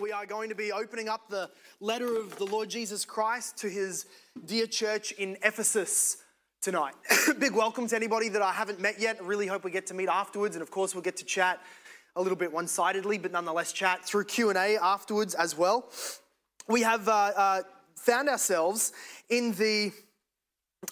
we are going to be opening up the letter of the Lord Jesus Christ to his dear church in Ephesus tonight. Big welcome to anybody that I haven't met yet. I really hope we get to meet afterwards, and of course, we'll get to chat a little bit one-sidedly, but nonetheless, chat through Q and A afterwards as well. We have uh, uh, found ourselves in the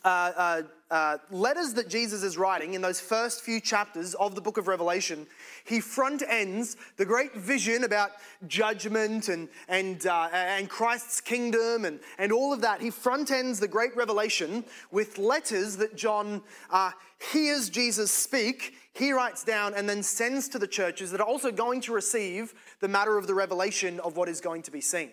uh, uh, letters that Jesus is writing in those first few chapters of the book of Revelation, he front ends the great vision about judgment and, and, uh, and Christ's kingdom and, and all of that. He front ends the great revelation with letters that John uh, hears Jesus speak, he writes down, and then sends to the churches that are also going to receive the matter of the revelation of what is going to be seen.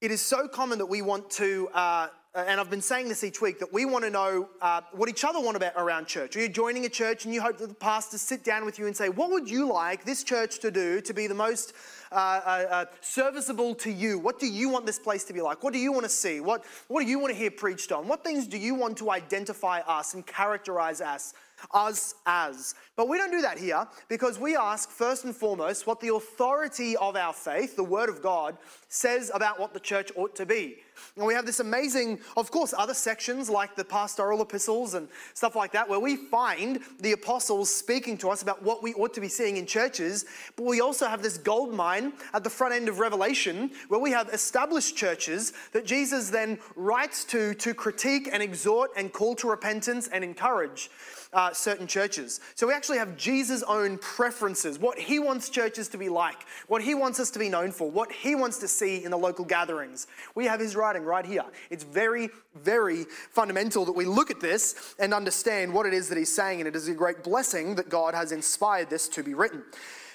It is so common that we want to uh, and I've been saying this each week, that we want to know uh, what each other want about around church. Or you're joining a church and you hope that the pastors sit down with you and say, What would you like this church to do to be the most uh, uh, uh, serviceable to you? What do you want this place to be like? What do you want to see? What, what do you want to hear preached on? What things do you want to identify us and characterize us? us as. But we don't do that here because we ask first and foremost what the authority of our faith, the Word of God, says about what the church ought to be. And we have this amazing, of course, other sections like the pastoral epistles and stuff like that, where we find the apostles speaking to us about what we ought to be seeing in churches. But we also have this gold mine at the front end of Revelation, where we have established churches that Jesus then writes to to critique and exhort and call to repentance and encourage uh, certain churches. So we actually have Jesus' own preferences, what he wants churches to be like, what he wants us to be known for, what he wants to see in the local gatherings. We have his writing right here. It's very, very fundamental that we look at this and understand what it is that he's saying, and it is a great blessing that God has inspired this to be written.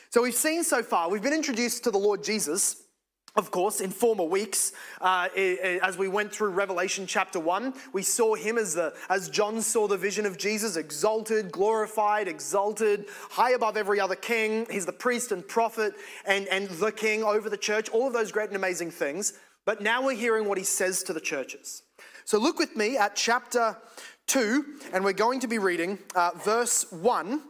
So we've seen so far, we've been introduced to the Lord Jesus of course, in former weeks, uh, as we went through Revelation chapter 1, we saw him as, the, as John saw the vision of Jesus, exalted, glorified, exalted, high above every other king. He's the priest and prophet and, and the king over the church, all of those great and amazing things. But now we're hearing what he says to the churches. So look with me at chapter 2, and we're going to be reading uh, verse 1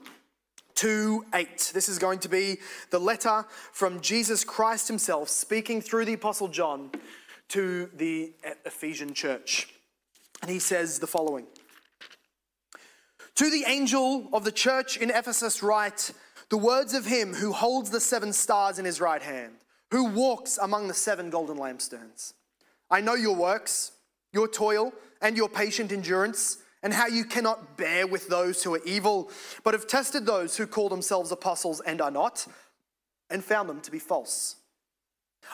2 8. This is going to be the letter from Jesus Christ himself speaking through the Apostle John to the Ephesian church. And he says the following To the angel of the church in Ephesus, write the words of him who holds the seven stars in his right hand, who walks among the seven golden lampstands. I know your works, your toil, and your patient endurance and how you cannot bear with those who are evil, but have tested those who call themselves apostles and are not, and found them to be false.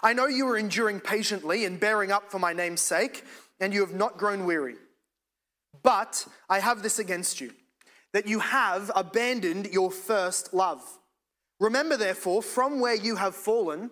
I know you are enduring patiently and bearing up for my name's sake, and you have not grown weary. But I have this against you, that you have abandoned your first love. Remember, therefore, from where you have fallen,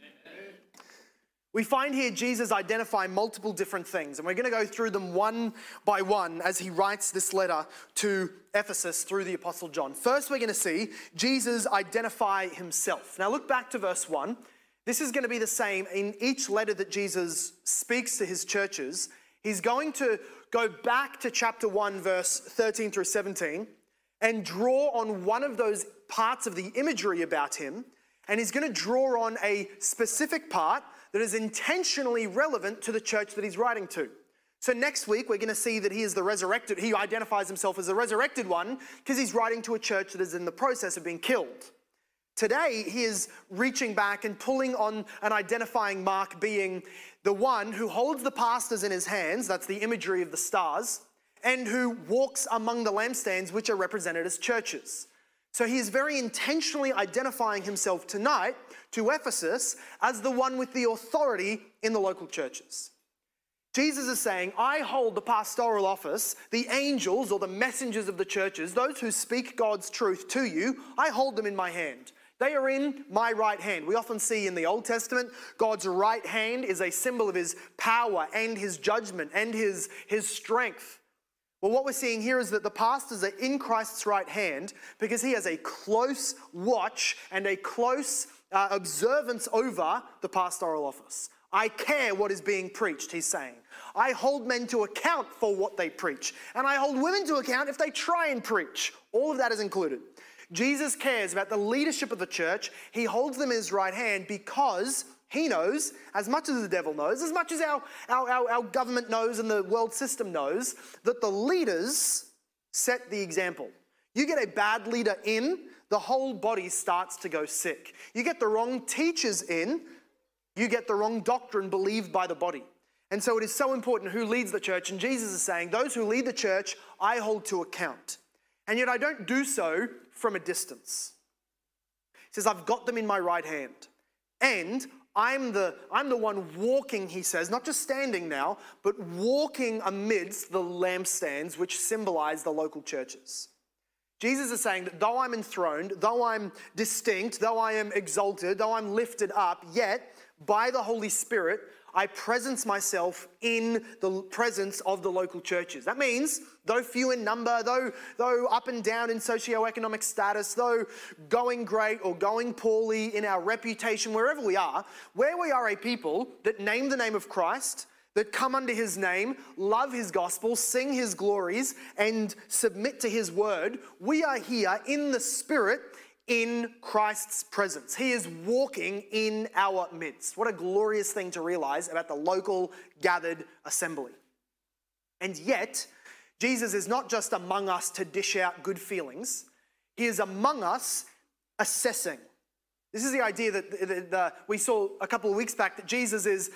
We find here Jesus identify multiple different things, and we're going to go through them one by one as he writes this letter to Ephesus through the Apostle John. First, we're going to see Jesus identify himself. Now, look back to verse 1. This is going to be the same in each letter that Jesus speaks to his churches. He's going to go back to chapter 1, verse 13 through 17, and draw on one of those parts of the imagery about him, and he's going to draw on a specific part that is intentionally relevant to the church that he's writing to. So next week, we're going to see that he is the resurrected, he identifies himself as the resurrected one because he's writing to a church that is in the process of being killed. Today, he is reaching back and pulling on an identifying mark, being the one who holds the pastors in his hands, that's the imagery of the stars, and who walks among the lampstands, which are represented as churches. So he is very intentionally identifying himself tonight to Ephesus as the one with the authority in the local churches. Jesus is saying, I hold the pastoral office, the angels or the messengers of the churches, those who speak God's truth to you, I hold them in my hand. They are in my right hand. We often see in the Old Testament, God's right hand is a symbol of his power and his judgment and his, his strength. Well, what we're seeing here is that the pastors are in Christ's right hand because he has a close watch and a close uh, observance over the pastoral office. I care what is being preached, he's saying. I hold men to account for what they preach, and I hold women to account if they try and preach. All of that is included. Jesus cares about the leadership of the church. He holds them in his right hand because he knows, as much as the devil knows, as much as our, our, our, our government knows and the world system knows, that the leaders set the example. You get a bad leader in, the whole body starts to go sick. You get the wrong teachers in, you get the wrong doctrine believed by the body. And so it is so important who leads the church. And Jesus is saying, Those who lead the church, I hold to account. And yet I don't do so from a distance. He says, I've got them in my right hand. And I'm the, I'm the one walking, he says, not just standing now, but walking amidst the lampstands which symbolize the local churches. Jesus is saying that though I'm enthroned, though I'm distinct, though I am exalted, though I'm lifted up, yet by the Holy Spirit, I presence myself in the presence of the local churches. That means, though few in number, though, though up and down in socioeconomic status, though going great or going poorly in our reputation, wherever we are, where we are a people that name the name of Christ, that come under his name, love his gospel, sing his glories, and submit to his word, we are here in the spirit in Christ's presence. He is walking in our midst. What a glorious thing to realize about the local gathered assembly. And yet, Jesus is not just among us to dish out good feelings, He is among us assessing. This is the idea that, we saw a couple of weeks back that Jesus is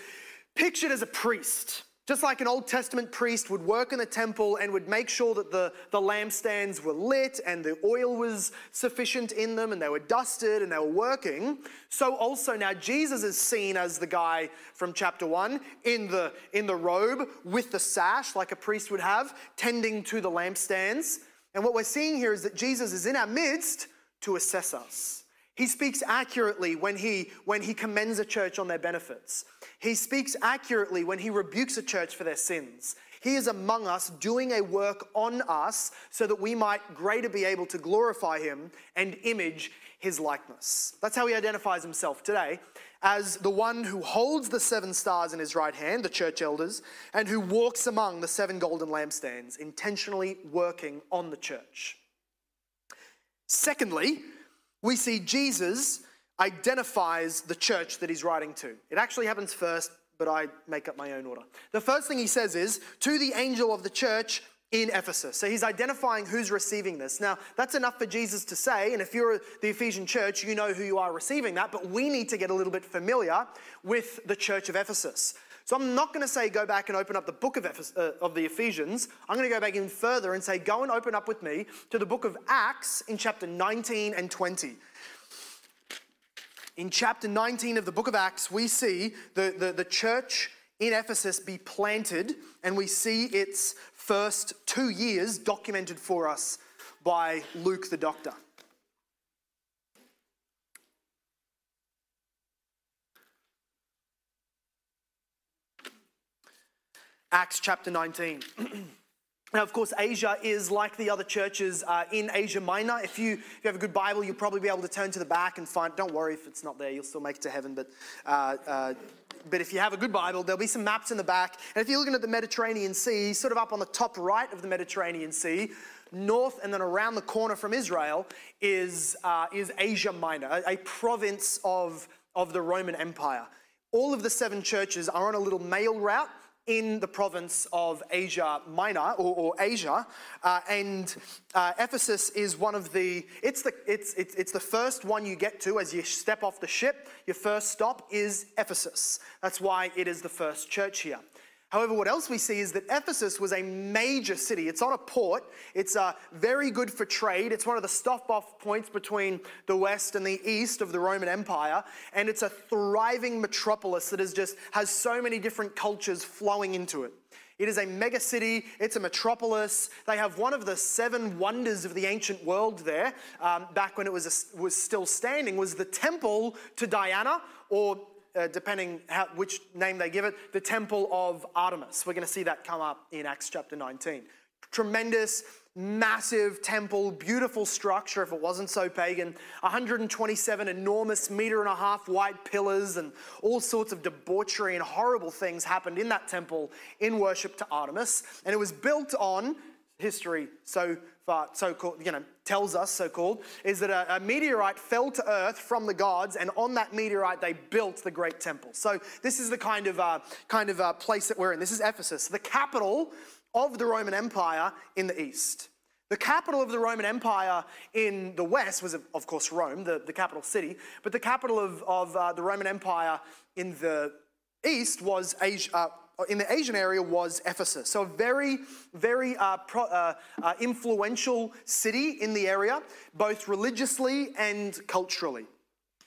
pictured as a priest. Just like an Old Testament priest would work in the temple and would make sure that the, the lampstands were lit and the oil was sufficient in them and they were dusted and they were working, so also now Jesus is seen as the guy from chapter 1 in the, in the robe with the sash, like a priest would have, tending to the lampstands. And what we're seeing here is that Jesus is in our midst to assess us. He speaks accurately when he, when he commends a church on their benefits. He speaks accurately when he rebukes a church for their sins. He is among us doing a work on us so that we might greater be able to glorify him and image his likeness. That's how he identifies himself today as the one who holds the seven stars in his right hand, the church elders, and who walks among the seven golden lampstands, intentionally working on the church. Secondly, we see Jesus identifies the church that he's writing to. It actually happens first, but I make up my own order. The first thing he says is, To the angel of the church in Ephesus. So he's identifying who's receiving this. Now, that's enough for Jesus to say, and if you're the Ephesian church, you know who you are receiving that, but we need to get a little bit familiar with the church of Ephesus. So I'm not going to say go back and open up the book of, Ephes- uh, of the Ephesians. I'm going to go back even further and say go and open up with me to the book of Acts in chapter 19 and 20 in chapter 19 of the book of Acts, we see the, the, the church in Ephesus be planted, and we see its first two years documented for us by Luke the doctor. Acts chapter 19. Now, of course, Asia is like the other churches uh, in Asia Minor. If you, if you have a good Bible, you'll probably be able to turn to the back and find. Don't worry if it's not there; you'll still make it to heaven. But, uh, uh, but if you have a good Bible, there'll be some maps in the back. And if you're looking at the Mediterranean Sea, sort of up on the top right of the Mediterranean Sea, north and then around the corner from Israel is uh, is Asia Minor, a, a province of of the Roman Empire. All of the seven churches are on a little mail route in the province of Asia Minor or, or Asia, uh, and uh, Ephesus is one of the. It's the it's, it's it's the first one you get to as you step off the ship. Your first stop is Ephesus. That's why it is the first church here. However, what else we see is that Ephesus was a major city. It's on a port. It's uh, very good for trade. It's one of the stop off points between the west and the east of the Roman Empire. And it's a thriving metropolis that is just has so many different cultures flowing into it. It is a mega city, it's a metropolis. They have one of the seven wonders of the ancient world there, um, back when it was, a, was still standing, was the temple to Diana, or uh, depending how, which name they give it, the temple of Artemis. We're going to see that come up in Acts chapter 19. Tremendous massive temple, beautiful structure if it wasn't so pagan. 127 enormous meter and a half white pillars, and all sorts of debauchery and horrible things happened in that temple in worship to Artemis. And it was built on history so far, so called, you know, tells us, so called, is that a, a meteorite fell to earth from the gods, and on that meteorite they built the great temple. So this is the kind of uh, kind of uh, place that we're in. This is Ephesus, the capital of the Roman Empire in the east. The capital of the Roman Empire in the west was, of course, Rome, the, the capital city, but the capital of, of uh, the Roman Empire in the east was Asia. Uh, in the Asian area was Ephesus. So, a very, very uh, pro, uh, uh, influential city in the area, both religiously and culturally.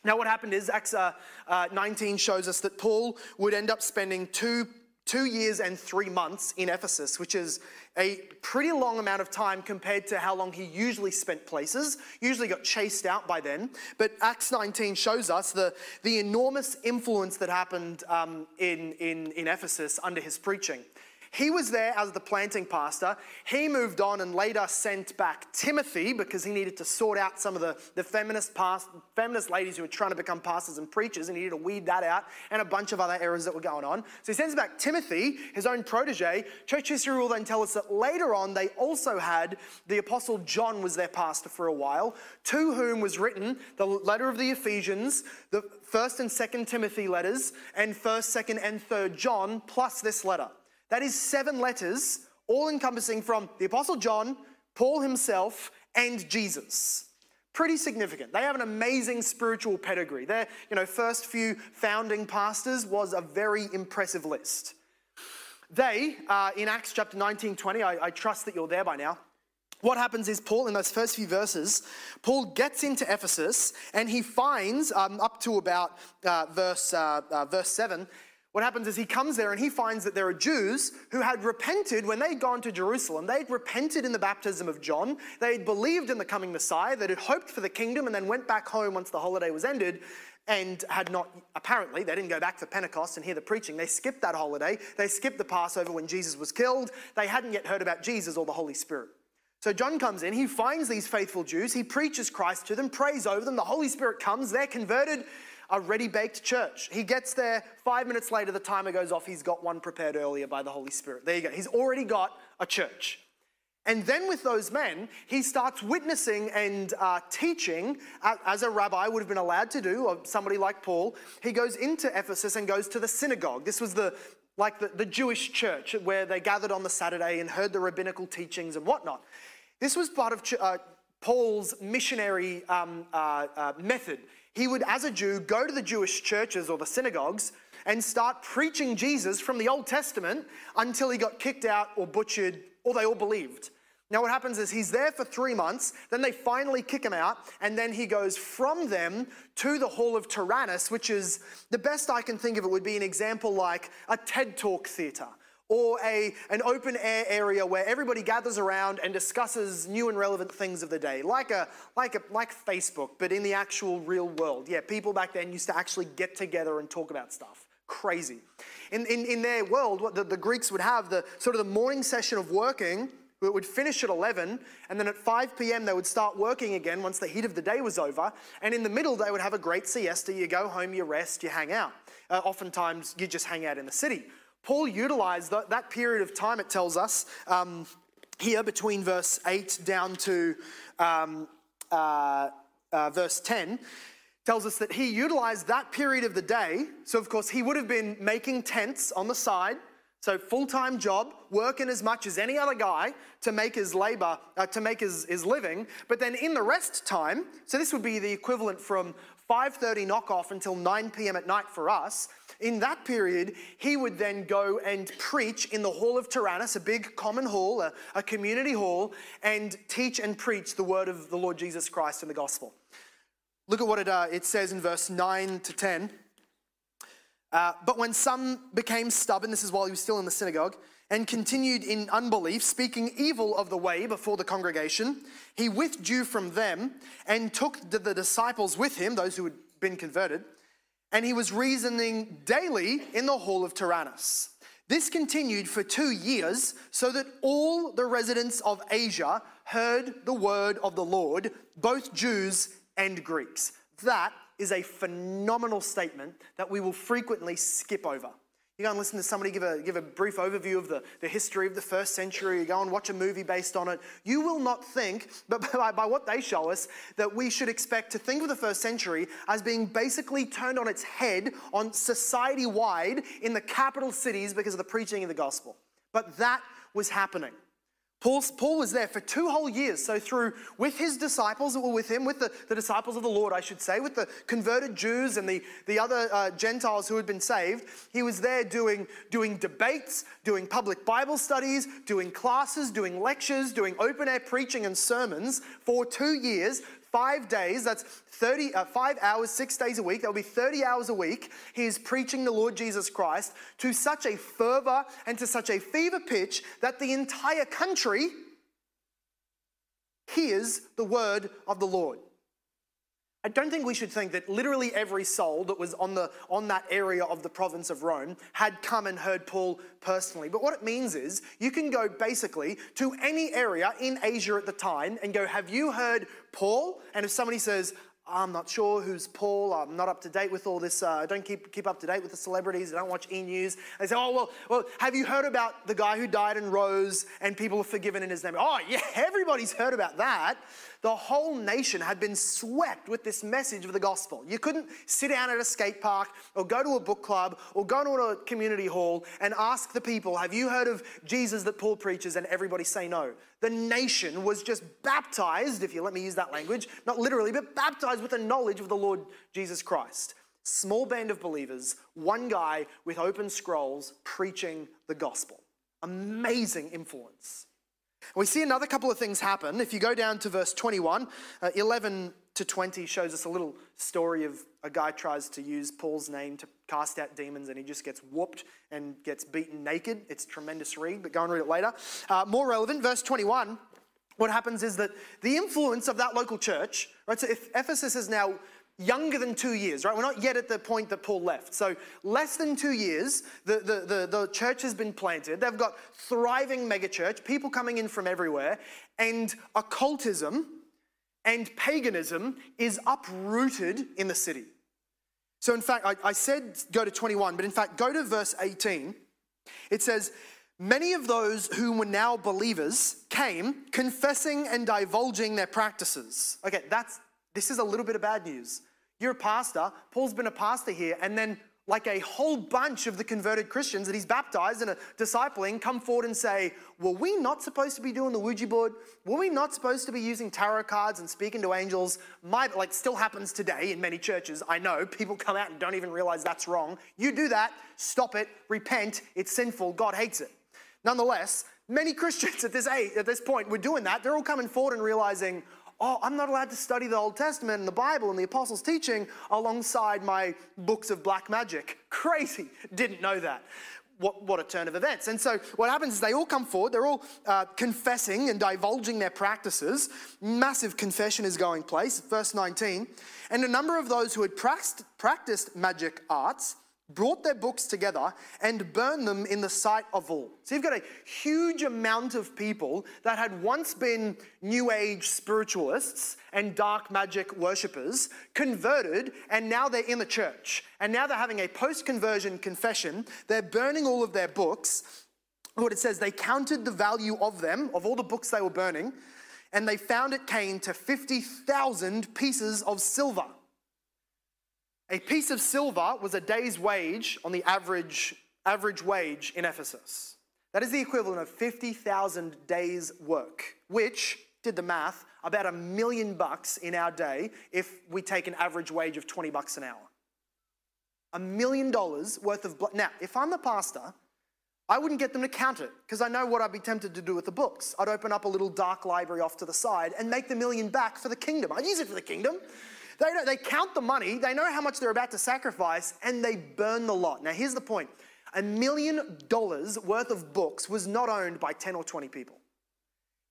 Now, what happened is Acts uh, 19 shows us that Paul would end up spending two two years and three months in Ephesus, which is a pretty long amount of time compared to how long he usually spent places. Usually got chased out by then. But Acts 19 shows us the, the enormous influence that happened um, in, in, in Ephesus under his preaching. He was there as the planting pastor. He moved on and later sent back Timothy because he needed to sort out some of the, the feminist, past, feminist ladies who were trying to become pastors and preachers. And he needed to weed that out and a bunch of other errors that were going on. So he sends back Timothy, his own protege. Church history will then tell us that later on they also had the apostle John was their pastor for a while, to whom was written the letter of the Ephesians, the first and second Timothy letters, and first, second, and third John, plus this letter. That is seven letters, all encompassing from the Apostle John, Paul himself, and Jesus. Pretty significant. They have an amazing spiritual pedigree. Their you know, first few founding pastors was a very impressive list. They, uh, in Acts chapter 19, 20, I, I trust that you're there by now. What happens is Paul, in those first few verses, Paul gets into Ephesus and he finds, um, up to about uh, verse, uh, uh verse 7, what happens is he comes there and he finds that there are Jews who had repented when they'd gone to Jerusalem. They'd repented in the baptism of John. They'd believed in the coming Messiah. They'd hoped for the kingdom and then went back home once the holiday was ended and had not, apparently, they didn't go back for Pentecost and hear the preaching. They skipped that holiday. They skipped the Passover when Jesus was killed. They hadn't yet heard about Jesus or the Holy Spirit. So John comes in, he finds these faithful Jews, he preaches Christ to them, prays over them, the Holy Spirit comes, they're converted, a ready baked church. He gets there five minutes later, the timer goes off. He's got one prepared earlier by the Holy Spirit. There you go. He's already got a church. And then with those men, he starts witnessing and uh, teaching, as a rabbi would have been allowed to do, or somebody like Paul. He goes into Ephesus and goes to the synagogue. This was the like the, the Jewish church where they gathered on the Saturday and heard the rabbinical teachings and whatnot. This was part of uh, Paul's missionary um, uh, uh method he would, as a Jew, go to the Jewish churches or the synagogues and start preaching Jesus from the Old Testament until he got kicked out or butchered or they all believed. Now, what happens is he's there for three months, then they finally kick him out, and then he goes from them to the Hall of Tyrannus, which is the best I can think of it would be an example like a TED Talk theater or a, an open air area where everybody gathers around and discusses new and relevant things of the day, like, a, like, a, like Facebook, but in the actual real world. Yeah, people back then used to actually get together and talk about stuff. Crazy. In, in, in their world, what the, the Greeks would have, the sort of the morning session of working, it would finish at 11, and then at 5 p.m. they would start working again once the heat of the day was over. And in the middle, they would have a great siesta. You go home, you rest, you hang out. Uh, oftentimes, you just hang out in the city. Paul utilized that, period of time, it tells us, um, here between verse 8 down to um, uh, uh, verse 10 tells us that he utilized that period of the day. So, of course, he would have been making tents on the side. So, full time job, working as much as any other guy to make his labor, uh, to make his, his living. But then in the rest time, so this would be the equivalent from 5:30 knock off until 9 p.m. at night for us. In that period, he would then go and preach in the Hall of Tyrannus, a big common hall, a, a community hall, and teach and preach the word of the Lord Jesus Christ in the gospel. Look at what it, uh, it says in verse 9 to 10. Uh, but when some became stubborn, this is while he was still in the synagogue, and continued in unbelief, speaking evil of the way before the congregation, he withdrew from them and took the disciples with him, those who had been converted, and he was reasoning daily in the hall of Tyrannus. This continued for two years, so that all the residents of Asia heard the word of the Lord, both Jews and Greeks. That is a phenomenal statement that we will frequently skip over. You go and listen to somebody give a, give a brief overview of the, the history of the first century, you go and watch a movie based on it. You will not think, but by, by what they show us, that we should expect to think of the first century as being basically turned on its head on society wide in the capital cities because of the preaching of the gospel. But that was happening. Paul, Paul was there for two whole years. So, through with his disciples that were with him, with the, the disciples of the Lord, I should say, with the converted Jews and the, the other uh, Gentiles who had been saved, he was there doing, doing debates, doing public Bible studies, doing classes, doing lectures, doing open air preaching and sermons for two years, five days, that's 30, uh, five hours, six days a week, that will be 30 hours a week. He is preaching the Lord Jesus Christ to such a fervor and to such a fever pitch that the entire country hears the word of the Lord. I don't think we should think that literally every soul that was on, the, on that area of the province of Rome had come and heard Paul personally. But what it means is you can go basically to any area in Asia at the time and go, Have you heard Paul? And if somebody says, I'm not sure who's Paul. I'm not up to date with all this. Uh, I don't keep, keep up to date with the celebrities. I don't watch e news. They say, Oh, well, well, have you heard about the guy who died and rose and people are forgiven in his name? Oh, yeah, everybody's heard about that. The whole nation had been swept with this message of the gospel. You couldn't sit down at a skate park or go to a book club or go to a community hall and ask the people, Have you heard of Jesus that Paul preaches? And everybody say no. The nation was just baptized, if you let me use that language, not literally, but baptized with the knowledge of the Lord Jesus Christ. Small band of believers, one guy with open scrolls preaching the gospel. Amazing influence. We see another couple of things happen. If you go down to verse 21, uh, 11 to 20 shows us a little story of a guy tries to use Paul's name to cast out demons and he just gets whooped and gets beaten naked. It's tremendous read, but go and read it later. Uh, more relevant, verse 21, what happens is that the influence of that local church, right? So if Ephesus is now younger than two years, right? We're not yet at the point that Paul left. So, less than two years, the, the, the, the, church has been planted. They've got thriving megachurch, people coming in from everywhere, and occultism and paganism is uprooted in the city. So, in fact, I, I said go to 21, but in fact, go to verse 18. It says, Many of those who were now believers came confessing and divulging their practices. Okay, that's this is a little bit of bad news. You're a pastor, Paul's been a pastor here, and then like a whole bunch of the converted Christians that he's baptized and are discipling come forward and say, Were we not supposed to be doing the Ouija board? Were we not supposed to be using tarot cards and speaking to angels? My, like, still happens today in many churches. I know people come out and don't even realize that's wrong. You do that, stop it, repent, it's sinful, God hates it. Nonetheless, many Christians at this age, at this point, were doing that. They're all coming forward and realizing, oh, I'm not allowed to study the Old Testament and the Bible and the Apostles' teaching alongside my books of black magic. Crazy. Didn't know that. What, what a turn of events. And so, what happens is they all come forward, they're all uh, confessing and divulging their practices. Massive confession is going place. Verse 19. And a number of those who had practiced magic arts brought their books together and burned them in the sight of all. So you've got a huge amount of people that had once been New Age spiritualists and dark magic worshippers converted, and now they're in the church. And now they're having a post conversion confession. They're burning all of their books. What it says, they counted the value of them, of all the books they were burning, and they found it came to 50,000 pieces of silver. A piece of silver was a day's wage on the average, average wage in Ephesus. That is the equivalent of 50,000 days' work, which, did the math, about a million bucks in our day if we take an average wage of 20 bucks an hour. A million dollars worth of. Blo- now, if I'm the pastor, I wouldn't get them to count it because I know what I'd be tempted to do with the books. I'd open up a little dark library off to the side and make the million back for the kingdom. I'd use it for the kingdom. They, they count the money, they know how much they're about to sacrifice, and they burn the lot. Now, here's the point a million dollars worth of books was not owned by 10 or 20 people.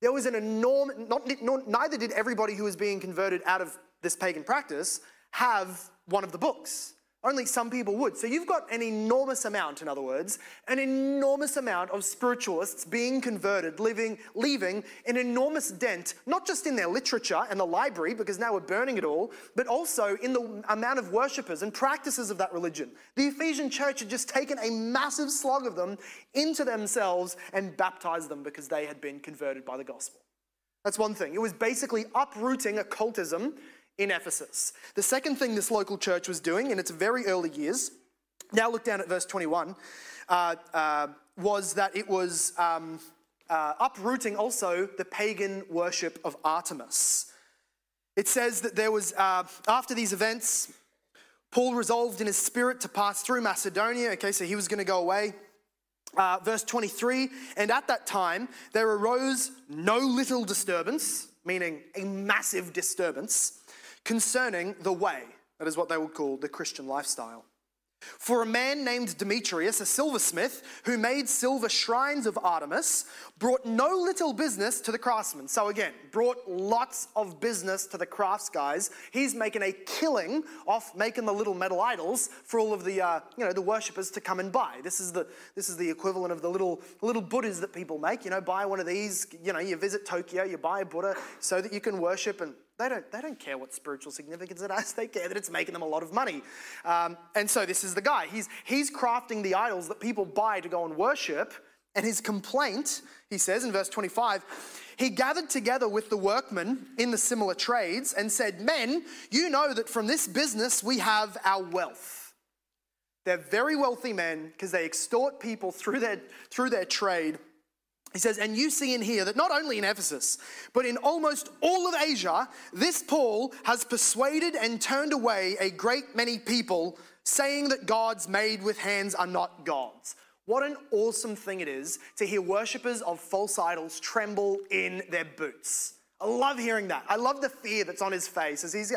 There was an enormous, not, not, neither did everybody who was being converted out of this pagan practice have one of the books. Only some people would. So you've got an enormous amount, in other words, an enormous amount of spiritualists being converted, living, leaving an enormous dent, not just in their literature and the library, because now we're burning it all, but also in the amount of worshippers and practices of that religion. The Ephesian church had just taken a massive slug of them into themselves and baptized them because they had been converted by the gospel. That's one thing. It was basically uprooting occultism in Ephesus. The second thing this local church was doing in its very early years, now look down at verse 21, uh, uh, was that it was um, uh, uprooting also the pagan worship of Artemis. It says that there was, uh, after these events, Paul resolved in his spirit to pass through Macedonia. Okay, so he was going to go away. Uh, verse 23 And at that time there arose no little disturbance, meaning a massive disturbance, concerning the way. That is what they would call the Christian lifestyle. For a man named Demetrius, a silversmith, who made silver shrines of Artemis, brought no little business to the craftsmen. So again, brought lots of business to the crafts guys. He's making a killing off making the little metal idols for all of the, uh, you know, the worshippers to come and buy. This is the this is the equivalent of the little little Buddhas that people make. You know, buy one of these. You know, you visit Tokyo, you buy a Buddha so that you can worship and they don't, they don't care what spiritual significance it has. They care that it's making them a lot of money. Um, and so this is the guy. He's, he's crafting the idols that people buy to go and worship. And his complaint, he says in verse 25, he gathered together with the workmen in the similar trades and said, Men, you know that from this business we have our wealth. They're very wealthy men because they extort people through their, through their trade he says, and you see in here that not only in Ephesus, but in almost all of Asia, this Paul has persuaded and turned away a great many people, saying that gods made with hands are not gods. What an awesome thing it is to hear worshippers of false idols tremble in their boots. I love hearing that. I love the fear that's on his face as he's.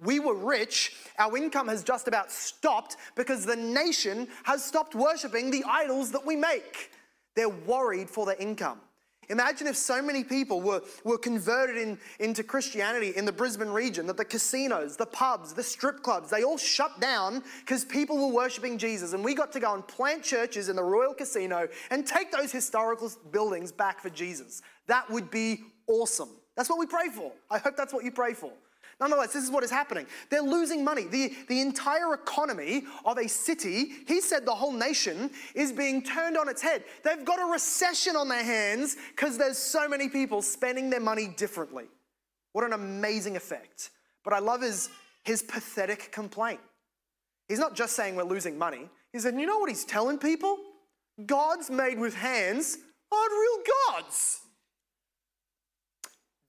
We were rich, our income has just about stopped because the nation has stopped worshiping the idols that we make. They're worried for their income. Imagine if so many people were, were converted in, into Christianity in the Brisbane region that the casinos, the pubs, the strip clubs, they all shut down because people were worshipping Jesus. And we got to go and plant churches in the Royal Casino and take those historical buildings back for Jesus. That would be awesome. That's what we pray for. I hope that's what you pray for. Nonetheless, this is what is happening. They're losing money. The, the entire economy of a city, he said the whole nation, is being turned on its head. They've got a recession on their hands because there's so many people spending their money differently. What an amazing effect. But I love his, his pathetic complaint. He's not just saying we're losing money. He said, you know what he's telling people? Gods made with hands aren't real gods.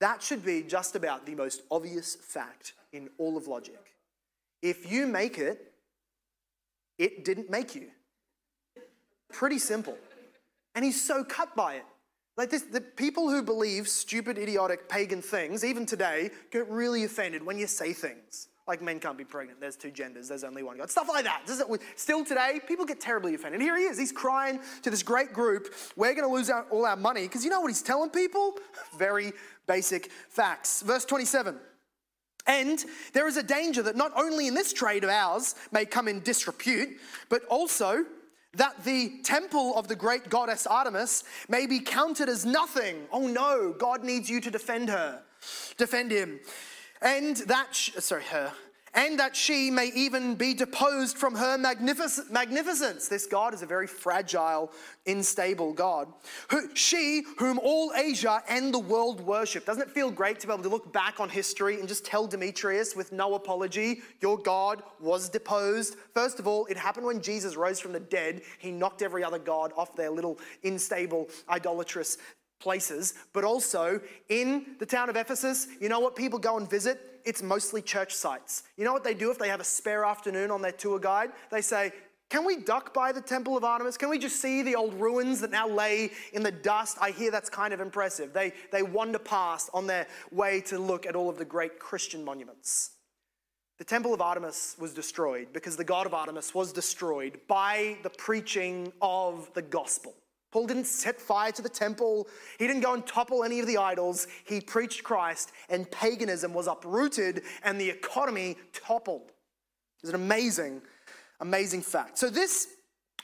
That should be just about the most obvious fact in all of logic. If you make it, it didn't make you. Pretty simple. And he's so cut by it. Like this, the people who believe stupid, idiotic, pagan things, even today, get really offended when you say things like men can't be pregnant, there's two genders, there's only one God, stuff like that. Still today, people get terribly offended. Here he is, he's crying to this great group, we're going to lose our, all our money, because you know what he's telling people? Very basic facts. Verse 27. And there is a danger that not only in this trade of ours may come in disrepute, but also that the temple of the great goddess Artemis may be counted as nothing. Oh no, God needs you to defend her, defend him. And that, sorry, her, and that she may even be deposed from her magnific- magnificence. This God is a very fragile, unstable God. Who, she, whom all Asia and the world worship. Doesn't it feel great to be able to look back on history and just tell Demetrius with no apology, your God was deposed? First of all, it happened when Jesus rose from the dead. He knocked every other God off their little unstable, idolatrous places, but also in the town of Ephesus, you know what people go and visit? it's mostly church sites. You know what they do if they have a spare afternoon on their tour guide? They say, can we duck by the Temple of Artemis? Can we just see the old ruins that now lay in the dust? I hear that's kind of impressive. They, they wander past on their way to look at all of the great Christian monuments. the temple of Artemis was destroyed because the god of Artemis was destroyed by the preaching of the gospel. Paul didn't set fire to the temple. He didn't go and topple any of the idols. He preached Christ, and paganism was uprooted, and the economy toppled. It's an amazing, amazing fact. So, this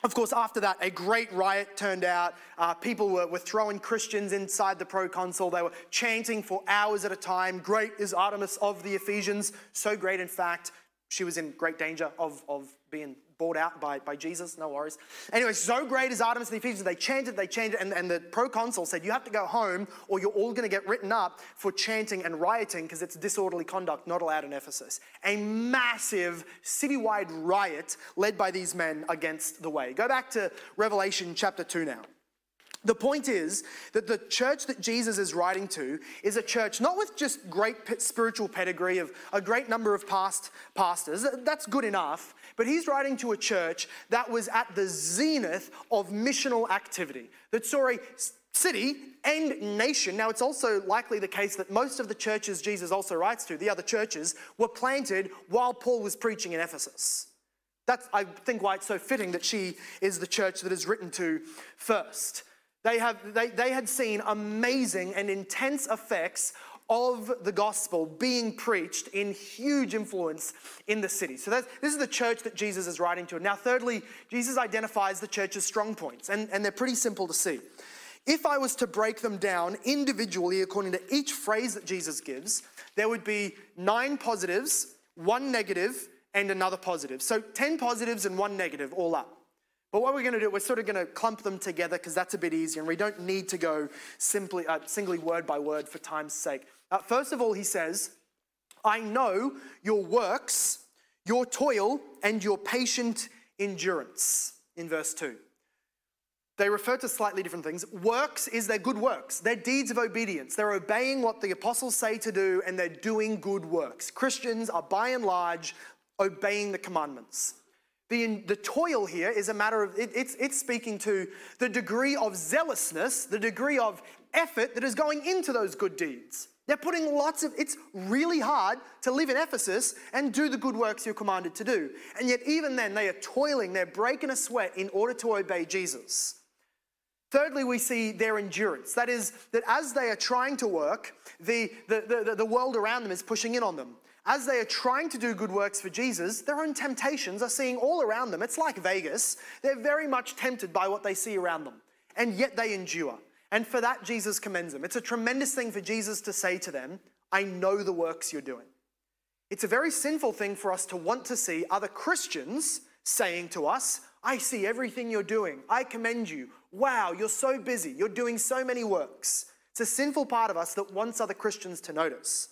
of course, after that, a great riot turned out. Uh, people were, were throwing Christians inside the proconsul. They were chanting for hours at a time Great is Artemis of the Ephesians. So great, in fact, she was in great danger of, of being bought out by, by Jesus, no worries. Anyway, so great is Artemis and the Ephesians. They chanted, they chanted, and, and the proconsul said, You have to go home or you're all going to get written up for chanting and rioting because it's disorderly conduct not allowed in Ephesus. A massive citywide riot led by these men against the way. Go back to Revelation chapter 2 now. The point is that the church that Jesus is writing to is a church not with just great spiritual pedigree of a great number of past pastors. That's good enough. But he's writing to a church that was at the zenith of missional activity, that saw a city and nation. Now, it's also likely the case that most of the churches Jesus also writes to, the other churches, were planted while Paul was preaching in Ephesus. That's, I think, why it's so fitting that she is the church that is written to first. They, have, they, they had seen amazing and intense effects of the gospel being preached in huge influence in the city. So this is the church that Jesus is writing to. Now, thirdly, Jesus identifies the church's strong points, and, and they're pretty simple to see. If I was to break them down individually according to each phrase that Jesus gives, there would be nine positives, one negative, and another positive. So 10 positives and one negative all up. But what we're going to do, we're sort of going to clump them together because that's a bit easier, and we don't need to go simply, uh, singly word by word for time's sake. Uh, first of all, he says, I know your works, your toil, and your patient endurance, in verse 2. They refer to slightly different things. Works is their good works, their deeds of obedience. They're obeying what the apostles say to do, and they're doing good works. Christians are by and large obeying the commandments. The, the toil here is a matter of, it, it's, it's speaking to the degree of zealousness, the degree of effort that is going into those good deeds. They're putting lots of, it's really hard to live in Ephesus and do the good works you're commanded to do. And yet, even then, they are toiling, they're breaking a sweat in order to obey Jesus. Thirdly, we see their endurance. That is, that as they are trying to work, the, the, the, the world around them is pushing in on them as they are trying to do good works for Jesus, their own temptations are seeing all around them. It's like Vegas. They're very much tempted by what they see around them, and yet they endure. And for that, Jesus commends them. It's a tremendous thing for Jesus to say to them, I know the works you're doing. It's a very sinful thing for us to want to see other Christians saying to us, I see everything you're doing. I commend you. Wow, you're so busy. You're doing so many works. It's a sinful part of us that wants other Christians to notice.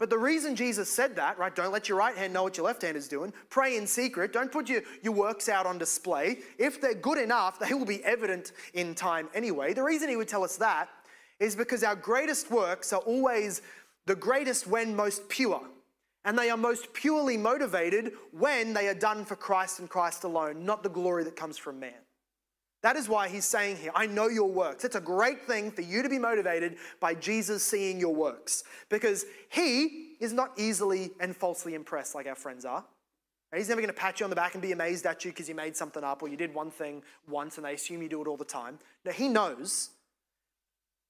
But the reason Jesus said that, right, don't let your right hand know what your left hand is doing, pray in secret, don't put your, your works out on display. If they're good enough, they will be evident in time anyway. The reason he would tell us that is because our greatest works are always the greatest when most pure. And they are most purely motivated when they are done for Christ and Christ alone, not the glory that comes from man. That is why he's saying here, I know your works. It's a great thing for you to be motivated by Jesus seeing your works because he is not easily and falsely impressed like our friends are. He's never going to pat you on the back and be amazed at you because you made something up or you did one thing once and they assume you do it all the time. No, he knows.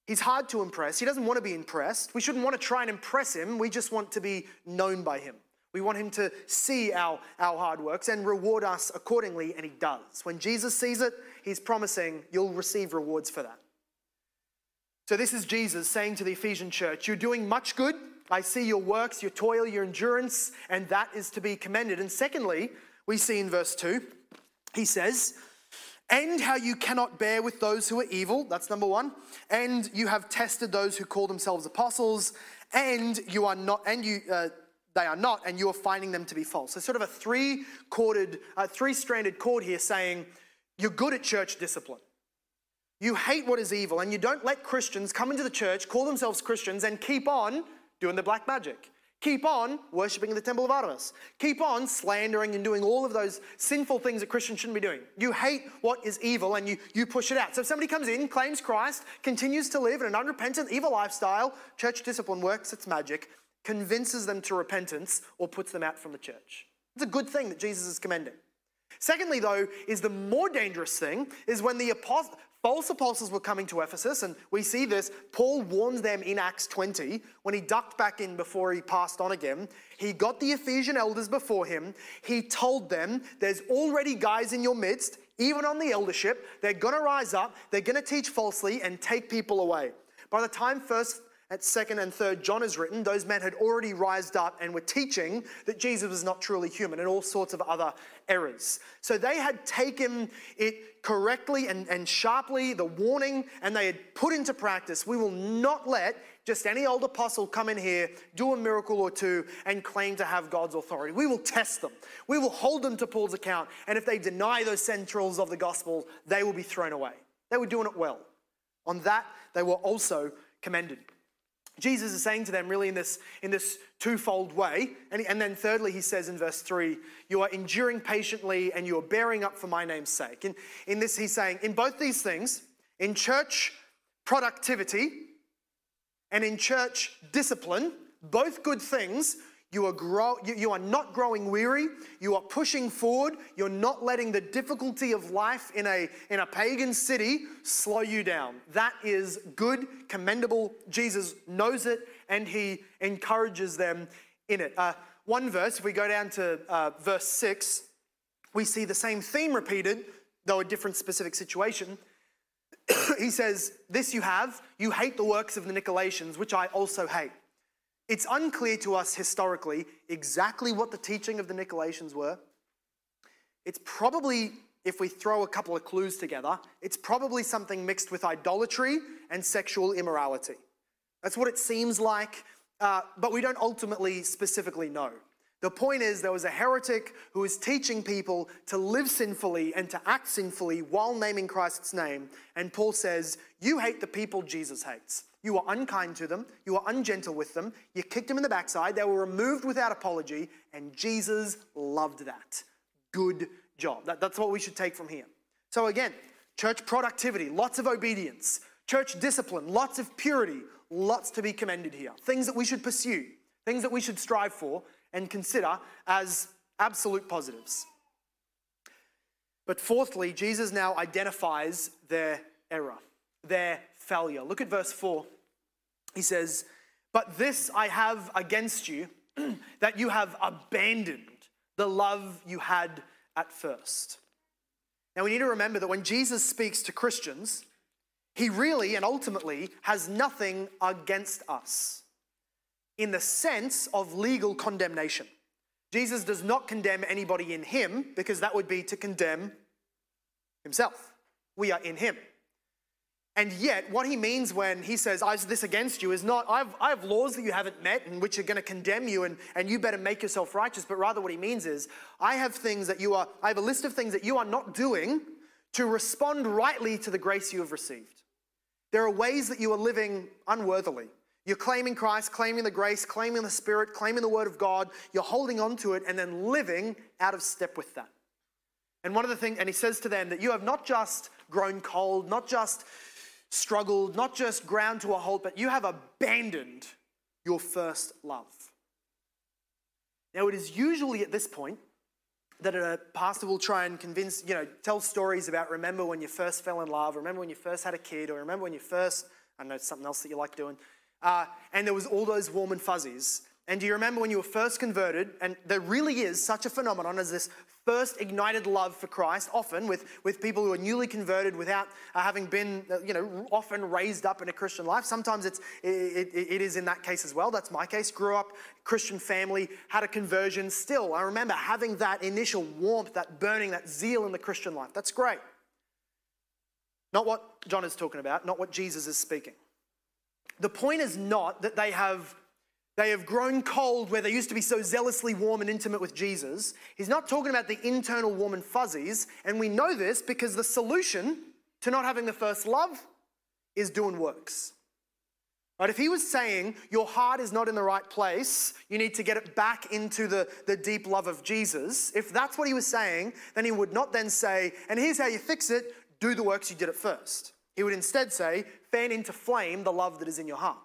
He's hard to impress. He doesn't want to be impressed. We shouldn't want to try and impress him. We just want to be known by him. We want him to see our, our hard works and reward us accordingly, and he does. When Jesus sees it, he's promising you'll receive rewards for that. So, this is Jesus saying to the Ephesian church, You're doing much good. I see your works, your toil, your endurance, and that is to be commended. And secondly, we see in verse 2, he says, and how you cannot bear with those who are evil. That's number one. And you have tested those who call themselves apostles, and you are not, and you, uh, they are not, and you are finding them to be false. So, sort of a three corded, uh, three stranded cord here saying, You're good at church discipline. You hate what is evil, and you don't let Christians come into the church, call themselves Christians, and keep on doing the black magic. Keep on worshiping in the temple of Artemis. Keep on slandering and doing all of those sinful things that Christians shouldn't be doing. You hate what is evil and you, you push it out. So if somebody comes in, claims Christ, continues to live in an unrepentant, evil lifestyle, church discipline works its magic, convinces them to repentance, or puts them out from the church. It's a good thing that Jesus is commending. Secondly, though, is the more dangerous thing is when the apost- false apostles were coming to Ephesus, and we see this. Paul warns them in Acts 20 when he ducked back in before he passed on again. He got the Ephesian elders before him. He told them, There's already guys in your midst, even on the eldership. They're going to rise up, they're going to teach falsely and take people away. By the time first at second and third John is written, those men had already rised up and were teaching that Jesus was not truly human and all sorts of other errors. So they had taken it correctly and, and sharply, the warning, and they had put into practice. We will not let just any old apostle come in here, do a miracle or two, and claim to have God's authority. We will test them. We will hold them to Paul's account. And if they deny those centrals of the gospel, they will be thrown away. They were doing it well. On that, they were also commended. Jesus is saying to them really in this, in this twofold way. And, and then thirdly, he says in verse 3, you are enduring patiently and you are bearing up for my name's sake. In, in this, he's saying, in both these things, in church productivity and in church discipline, both good things, you are, grow, you, you are not growing weary. You are pushing forward. You're not letting the difficulty of life in a, in a pagan city slow you down. That is good, commendable. Jesus knows it and he encourages them in it. Uh, one verse, if we go down to uh, verse 6, we see the same theme repeated, though a different specific situation. he says, This you have, you hate the works of the Nicolaitans, which I also hate. It's unclear to us historically exactly what the teaching of the Nicolaitans were. It's probably, if we throw a couple of clues together, it's probably something mixed with idolatry and sexual immorality. That's what it seems like, uh, but we don't ultimately specifically know. The point is, there was a heretic who was teaching people to live sinfully and to act sinfully while naming Christ's name. And Paul says, You hate the people Jesus hates. You were unkind to them. You were ungentle with them. You kicked them in the backside. They were removed without apology, and Jesus loved that. Good job. That, that's what we should take from here. So, again, church productivity, lots of obedience, church discipline, lots of purity, lots to be commended here. Things that we should pursue, things that we should strive for and consider as absolute positives. But fourthly, Jesus now identifies their error, their failure. Look at verse 4. He says, But this I have against you, that you have abandoned the love you had at first. Now we need to remember that when Jesus speaks to Christians, he really and ultimately has nothing against us in the sense of legal condemnation. Jesus does not condemn anybody in him because that would be to condemn himself. We are in him. And yet, what he means when he says, I have this against you, is not, I have, I have laws that you haven't met and which are going to condemn you and, and you better make yourself righteous. But rather, what he means is, I have things that you are, I have a list of things that you are not doing to respond rightly to the grace you have received. There are ways that you are living unworthily. You're claiming Christ, claiming the grace, claiming the Spirit, claiming the Word of God. You're holding on to it and then living out of step with that. And one of the things, and he says to them that you have not just grown cold, not just struggled, not just ground to a halt, but you have abandoned your first love. Now, it is usually at this point that a pastor will try and convince, you know, tell stories about remember when you first fell in love, remember when you first had a kid, or remember when you first, I know something else that you like doing, uh, and there was all those warm and fuzzies. And do you remember when you were first converted? And there really is such a phenomenon as this first ignited love for Christ, often with, with people who are newly converted without uh, having been, uh, you know, often raised up in a Christian life. Sometimes it's, it, it, it is in that case as well. That's my case. Grew up, Christian family, had a conversion. Still, I remember having that initial warmth, that burning, that zeal in the Christian life. That's great. Not what John is talking about, not what Jesus is speaking. The point is not that they have they have grown cold where they used to be so zealously warm and intimate with Jesus. He's not talking about the internal warm and fuzzies. And we know this because the solution to not having the first love is doing works. Right? If he was saying your heart is not in the right place, you need to get it back into the, the deep love of Jesus, if that's what he was saying, then he would not then say, and here's how you fix it do the works you did at first. He would instead say, fan into flame the love that is in your heart.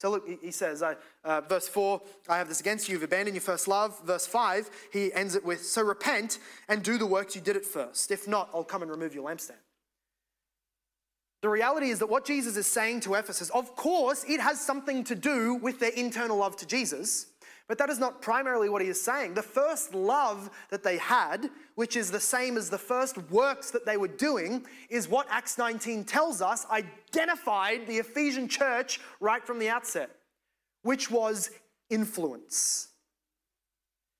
So look, he says, uh, uh, verse 4, I have this against you, you've abandoned your first love. Verse 5, he ends it with, So repent and do the works you did at first. If not, I'll come and remove your lampstand. The reality is that what Jesus is saying to Ephesus, of course, it has something to do with their internal love to Jesus, but that is not primarily what he is saying. The first love that they had, which is the same as the first works that they were doing, is what Acts 19 tells us identified the Ephesian church right from the outset, which was influence.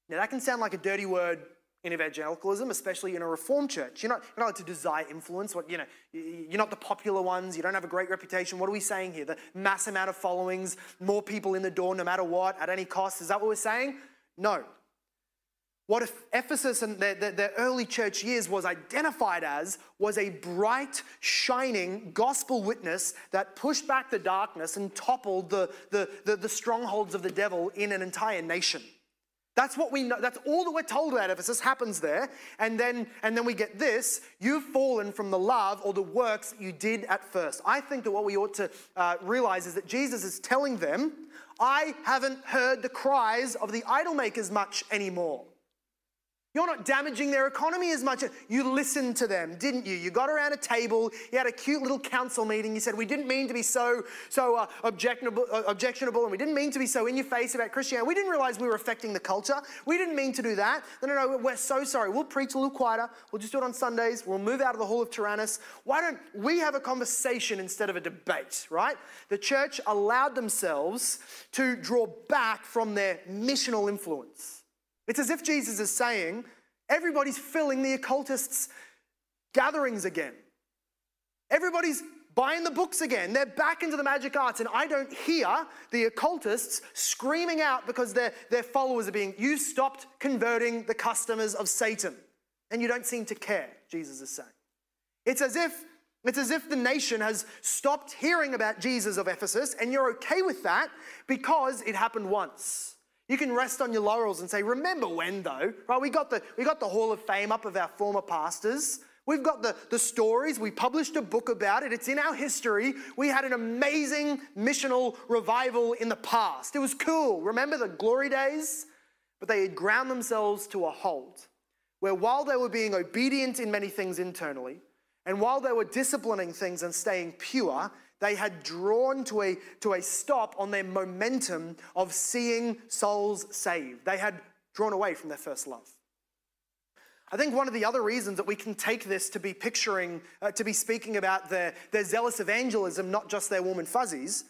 Now, that can sound like a dirty word in evangelicalism, especially in a reformed church. You're not, you're not to desire influence. What, you know, you're not the popular ones. You don't have a great reputation. What are we saying here? The mass amount of followings, more people in the door no matter what, at any cost. Is that what we're saying? No. What if Ephesus and their, their, their early church years was identified as was a bright, shining gospel witness that pushed back the darkness and toppled the, the, the, the strongholds of the devil in an entire nation. That's what we know. That's all that we're told about Ephesus happens there. And then, and then we get this you've fallen from the love or the works you did at first. I think that what we ought to uh, realize is that Jesus is telling them, I haven't heard the cries of the idol makers much anymore. You're not damaging their economy as much. You listened to them, didn't you? You got around a table. You had a cute little council meeting. You said, We didn't mean to be so, so uh, objectionable, uh, objectionable, and we didn't mean to be so in your face about Christianity. We didn't realize we were affecting the culture. We didn't mean to do that. No, no, no, we're so sorry. We'll preach a little quieter. We'll just do it on Sundays. We'll move out of the Hall of Tyrannus. Why don't we have a conversation instead of a debate, right? The church allowed themselves to draw back from their missional influence. It's as if Jesus is saying, everybody's filling the occultists' gatherings again. Everybody's buying the books again. They're back into the magic arts, and I don't hear the occultists screaming out because their, their followers are being, you stopped converting the customers of Satan, and you don't seem to care, Jesus is saying. It's as if it's as if the nation has stopped hearing about Jesus of Ephesus, and you're okay with that because it happened once. You can rest on your laurels and say, remember when though, right? We got the, we got the Hall of Fame up of our former pastors. We've got the, the stories. We published a book about it. It's in our history. We had an amazing missional revival in the past. It was cool. Remember the glory days? But they had ground themselves to a halt where while they were being obedient in many things internally, and while they were disciplining things and staying pure, they had drawn to a, to a stop on their momentum of seeing souls saved. They had drawn away from their first love. I think one of the other reasons that we can take this to be picturing, uh, to be speaking about their, their zealous evangelism, not just their warm and fuzzies,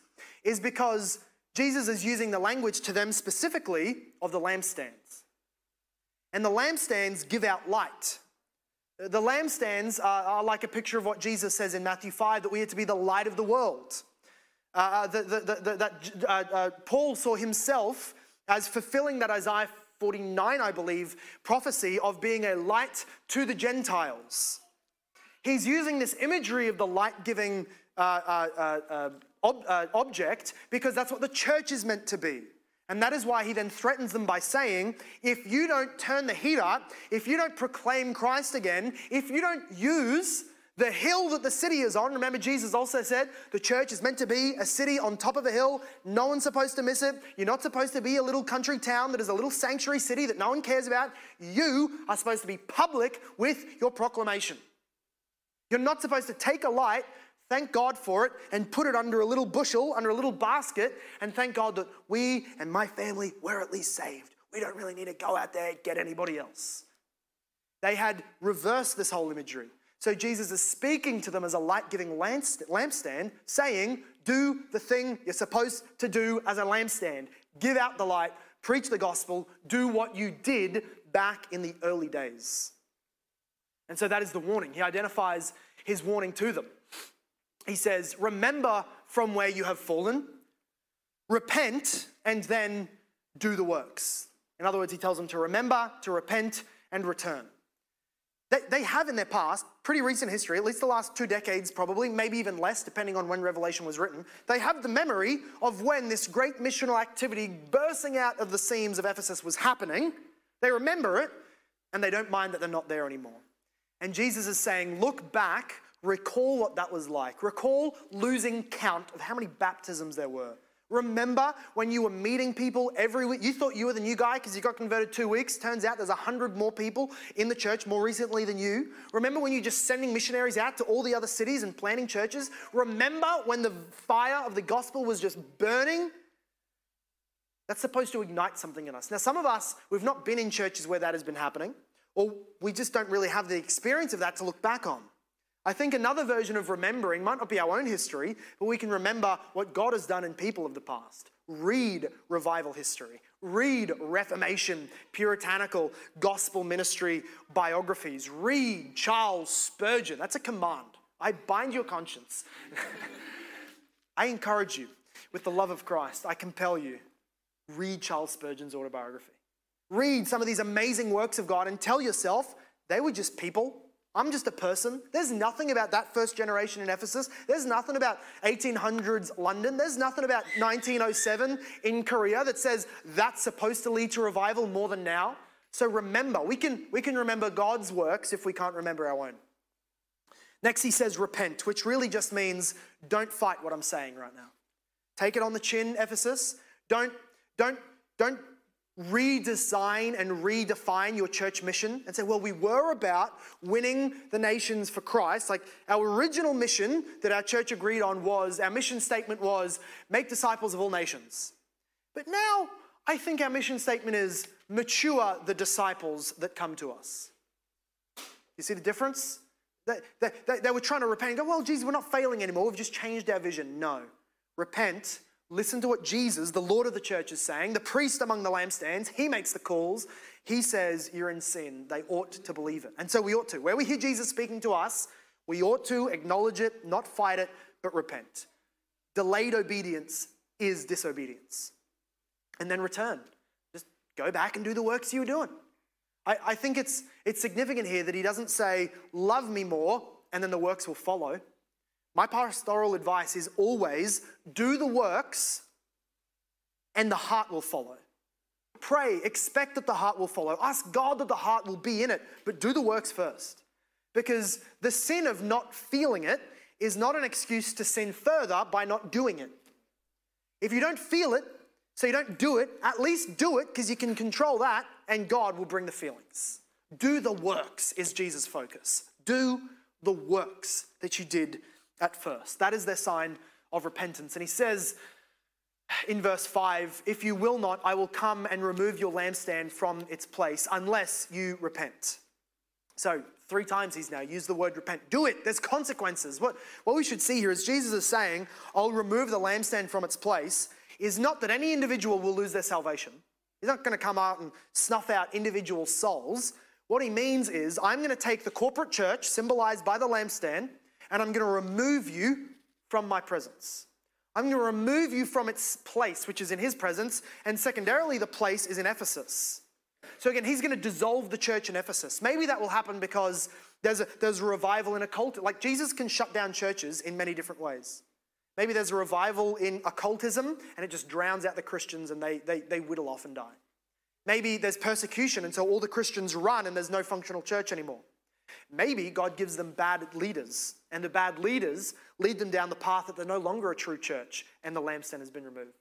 is because Jesus is using the language to them specifically of the lampstands. And the lampstands give out light. The lampstands are, are, like a picture of what Jesus says in Matthew 5 that we are to be the light of the world. Uh, uh that uh, uh, Paul saw himself as fulfilling that Isaiah 49, I believe, prophecy of being a light to the Gentiles. He's using this imagery of the light giving uh, uh, ob- object because that's what the church is meant to be. And that is why he then threatens them by saying, if you don't turn the heat up, if you don't proclaim Christ again, if you don't use the hill that the city is on, remember Jesus also said the church is meant to be a city on top of a hill. No one's supposed to miss it. You're not supposed to be a little country town that is a little sanctuary city that no one cares about. You are supposed to be public with your proclamation. You're not supposed to take a light Thank God for it and put it under a little bushel, under a little basket, and thank God that we and my family were at least saved. We don't really need to go out there and get anybody else. They had reversed this whole imagery. So Jesus is speaking to them as a light giving lampstand, saying, Do the thing you're supposed to do as a lampstand. Give out the light, preach the gospel, do what you did back in the early days. And so that is the warning. He identifies his warning to them he says, Remember from where you have fallen, repent, and then do the works. In other words, he tells them to remember, to repent, and return. They, they have in their past, pretty recent history, at least the last two decades probably, maybe even less, depending on when Revelation was written, they have the memory of when this great missional activity bursting out of the seams of Ephesus was happening. They remember it, and they don't mind that they're not there anymore. And Jesus is saying, Look back Recall what that was like. Recall losing count of how many baptisms there were. Remember when you were meeting people every week? You thought you were the new guy because you got converted two weeks. Turns out there's a hundred more people in the church more recently than you. Remember when you're just sending missionaries out to all the other cities and planting churches? Remember when the fire of the gospel was just burning? That's supposed to ignite something in us. Now, some of us, we've not been in churches where that has been happening, or we just don't really have the experience of that to look back on. I think another version of remembering might not be our own history, but we can remember what God has done in people of the past. Read revival history, read Reformation, puritanical gospel ministry biographies, read Charles Spurgeon. That's a command. I bind your conscience. I encourage you with the love of Christ. I compel you. Read Charles Spurgeon's autobiography. Read some of these amazing works of God and tell yourself they were just people I'm just a person. There's nothing about that first generation in Ephesus. There's nothing about 1800s London. There's nothing about 1907 in Korea that says that's supposed to lead to revival more than now. So remember, we can, we can remember God's works if we can't remember our own. Next, he says repent, which really just means don't fight what I'm saying right now. Take it on the chin, Ephesus. Don't, don't, don't redesign and redefine your church mission and say, well, we were about winning the nations for Christ. Like our original mission that our church agreed on was, our mission statement was, make disciples of all nations. But now I think our mission statement is, mature the disciples that come to us. You see the difference? They, they, they, they were trying to repent and go, well, Jesus, we're not failing anymore. We've just changed our vision. No. Repent Listen to what Jesus, the Lord of the church, is saying. The priest among the lampstands, he makes the calls. He says, You're in sin. They ought to believe it. And so we ought to. Where we hear Jesus speaking to us, we ought to acknowledge it, not fight it, but repent. Delayed obedience is disobedience. And then return. Just go back and do the works you were doing. I, I think it's, it's significant here that he doesn't say, Love me more, and then the works will follow. My pastoral advice is always do the works and the heart will follow. Pray, expect that the heart will follow. Ask God that the heart will be in it, but do the works first. Because the sin of not feeling it is not an excuse to sin further by not doing it. If you don't feel it, so you don't do it, at least do it because you can control that and God will bring the feelings. Do the works is Jesus' focus. Do the works that you did at first. That is their sign of repentance. And he says in verse 5 If you will not, I will come and remove your lampstand from its place unless you repent. So, three times he's now used the word repent. Do it, there's consequences. What, what we should see here is Jesus is saying, I'll remove the lampstand from its place, is not that any individual will lose their salvation. He's not going to come out and snuff out individual souls. What he means is, I'm going to take the corporate church, symbolized by the lampstand, and I'm going to remove you from my presence. I'm going to remove you from its place, which is in his presence, and secondarily, the place is in Ephesus. So again, he's going to dissolve the church in Ephesus. Maybe that will happen because there's a, there's a revival in cult. Like Jesus can shut down churches in many different ways. Maybe there's a revival in occultism and it just drowns out the Christians and they, they, they whittle off and die. Maybe there's persecution and so all the Christians run and there's no functional church anymore. Maybe God gives them bad leaders, and the bad leaders lead them down the path that they're no longer a true church and the lampstand has been removed.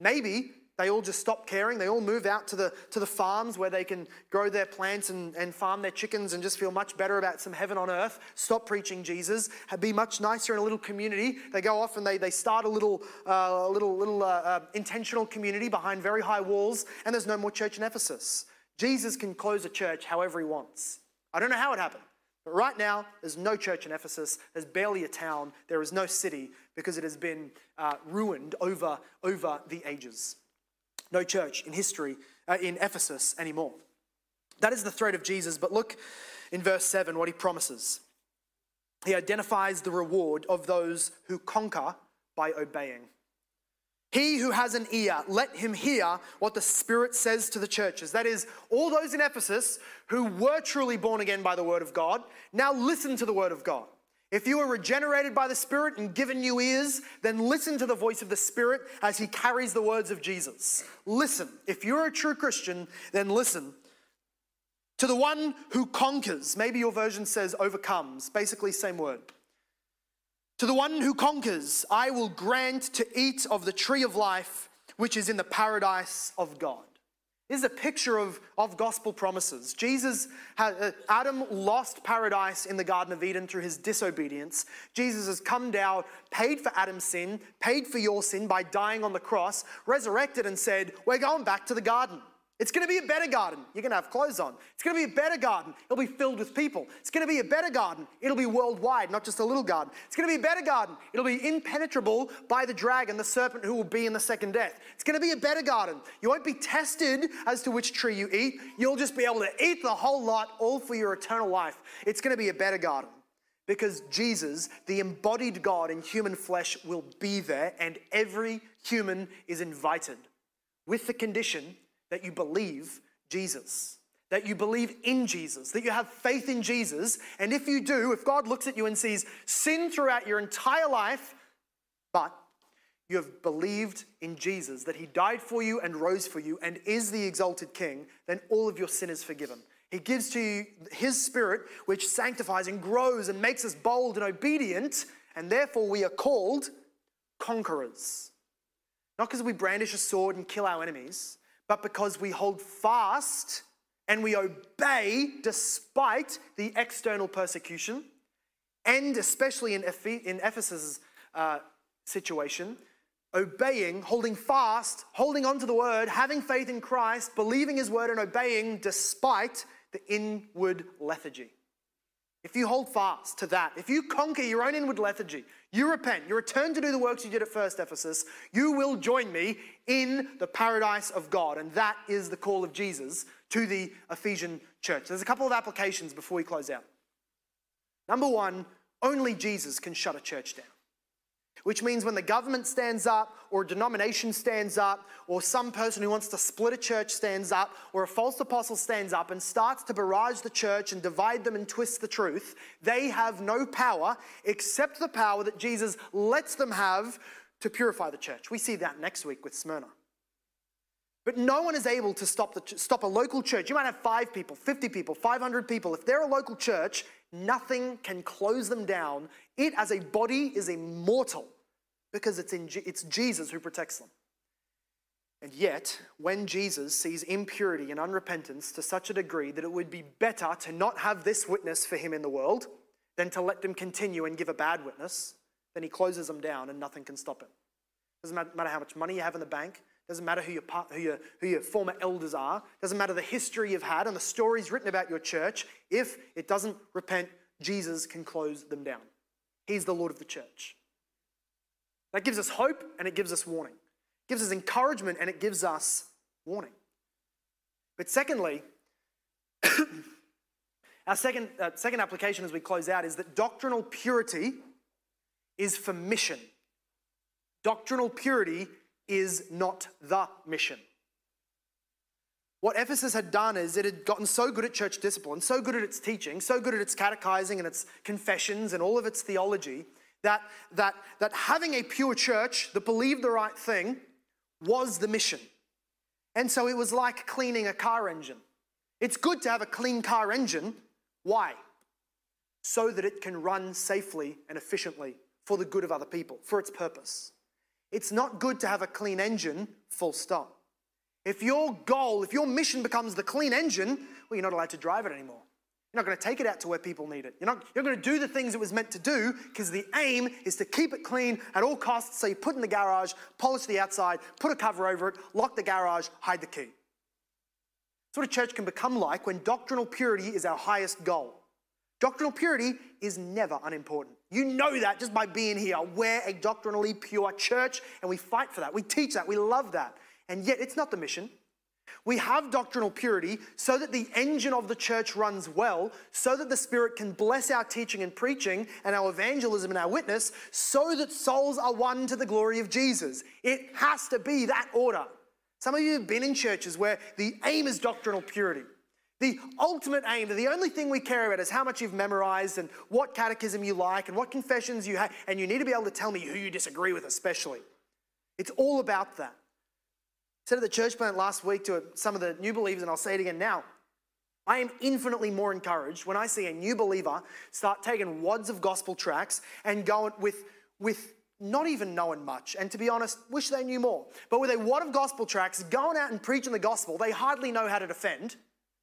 Maybe they all just stop caring. They all move out to the, to the farms where they can grow their plants and, and farm their chickens and just feel much better about some heaven on earth. Stop preaching Jesus. Be much nicer in a little community. They go off and they, they start a little, uh, little, little uh, uh, intentional community behind very high walls, and there's no more church in Ephesus. Jesus can close a church however he wants. I don't know how it happened. But right now, there's no church in Ephesus. There's barely a town. There is no city because it has been uh, ruined over, over the ages. No church in history uh, in Ephesus anymore. That is the threat of Jesus. But look in verse 7 what he promises. He identifies the reward of those who conquer by obeying. He who has an ear, let him hear what the Spirit says to the churches. That is, all those in Ephesus who were truly born again by the Word of God, now listen to the Word of God. If you are regenerated by the Spirit and given new ears, then listen to the voice of the Spirit as He carries the words of Jesus. Listen. If you're a true Christian, then listen. To the one who conquers, maybe your version says overcomes, basically, same word To the one who conquers, I will grant to eat of the tree of life, which is in the paradise of God. This is a picture of, of gospel promises. Jesus, had, uh, Adam lost paradise in the Garden of Eden through his disobedience. Jesus has come down, paid for Adam's sin, paid for your sin by dying on the cross, resurrected, and said, We're going back to the garden. It's going to be a better garden. You're going to have clothes on. It's going to be a better garden. It'll be filled with people. It's going to be a better garden. It'll be worldwide, not just a little garden. It's going to be a better garden. It'll be impenetrable by the dragon, the serpent who will be in the second death. It's going to be a better garden. You won't be tested as to which tree you eat. You'll just be able to eat the whole lot, all for your eternal life. It's going to be a better garden because Jesus, the embodied God in human flesh, will be there, and every human is invited with the condition that you believe Jesus, that you believe in Jesus, that you have faith in Jesus. And if you do, if God looks at you and sees sin throughout your entire life, but you have believed in Jesus, that he died for you and rose for you and is the exalted king, then all of your sin is forgiven. He gives to you his spirit, which sanctifies and grows and makes us bold and obedient, and therefore we are called conquerors. Not because we brandish a sword and kill our enemies, but because we hold fast and we obey despite the external persecution, and especially in, in Ephesus' uh, situation, obeying, holding fast, holding on to the word, having faith in Christ, believing his word, and obeying despite the inward lethargy. If you hold fast to that, if you conquer your own inward lethargy, you repent, you return to do the works you did at first Ephesus, you will join me in the paradise of God. And that is the call of Jesus to the Ephesian church. There's a couple of applications before we close out. Number one, only Jesus can shut a church down which means when the government stands up, or a denomination stands up, or some person who wants to split a church stands up, or a false apostle stands up and starts to barrage the church and divide them and twist the truth, they have no power except the power that Jesus lets them have to purify the church. We see that next week with Smyrna. But no one is able to stop, the, stop a local church. You might have five people, 50 people, 500 people. If they're a local church, nothing can close them down. It as a body is immortal because it's, in, it's Jesus who protects them. And yet, when Jesus sees impurity and unrepentance to such a degree that it would be better to not have this witness for him in the world than to let them continue and give a bad witness, then he closes them down and nothing can stop it. Doesn't matter how much money you have in the bank, doesn't matter who your, who, your, who your former elders are, doesn't matter the history you've had and the stories written about your church. If it doesn't repent, Jesus can close them down. He's the Lord of the church. That gives us hope and it gives us warning. It gives us encouragement and it gives us warning. But secondly, our second, uh, second application as we close out is that doctrinal purity is for mission. Doctrinal purity is not the mission. What Ephesus had done is it had gotten so good at church discipline, so good at its teaching, so good at its catechizing and its confessions and all of its theology, that, that, that having a pure church that believed the right thing was the mission. And so it was like cleaning a car engine. It's good to have a clean car engine. Why? So that it can run safely and efficiently for the good of other people, for its purpose. It's not good to have a clean engine, full stop. If your goal, if your mission becomes the clean engine, well, you're not allowed to drive it anymore. You're not going to take it out to where people need it. You're not you're going to do the things it was meant to do because the aim is to keep it clean at all costs. So you put it in the garage, polish the outside, put a cover over it, lock the garage, hide the key. That's what a church can become like when doctrinal purity is our highest goal. Doctrinal purity is never unimportant. You know that just by being here. We're a doctrinally pure church and we fight for that. We teach that. We love that. And yet it's not the mission. We have doctrinal purity so that the engine of the church runs well, so that the Spirit can bless our teaching and preaching and our evangelism and our witness, so that souls are won to the glory of Jesus. It has to be that order. Some of you have been in churches where the aim is doctrinal purity. The ultimate aim, the only thing we care about is how much you've memorized and what catechism you like and what confessions you have, and you need to be able to tell me who you disagree with, especially. It's all about that. I said at the church plant last week to some of the new believers, and I'll say it again now. I am infinitely more encouraged when I see a new believer start taking wads of gospel tracts and going with, with not even knowing much, and to be honest, wish they knew more. But with a wad of gospel tracts, going out and preaching the gospel, they hardly know how to defend.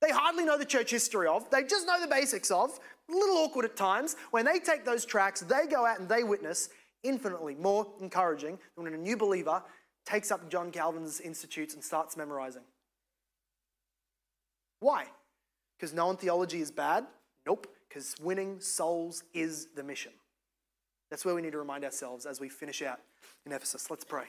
They hardly know the church history of. They just know the basics of. A little awkward at times. When they take those tracts, they go out and they witness infinitely more encouraging than when a new believer takes up John Calvin's institutes and starts memorizing. Why? Because knowing theology is bad? Nope, because winning souls is the mission. That's where we need to remind ourselves as we finish out in Ephesus. Let's pray.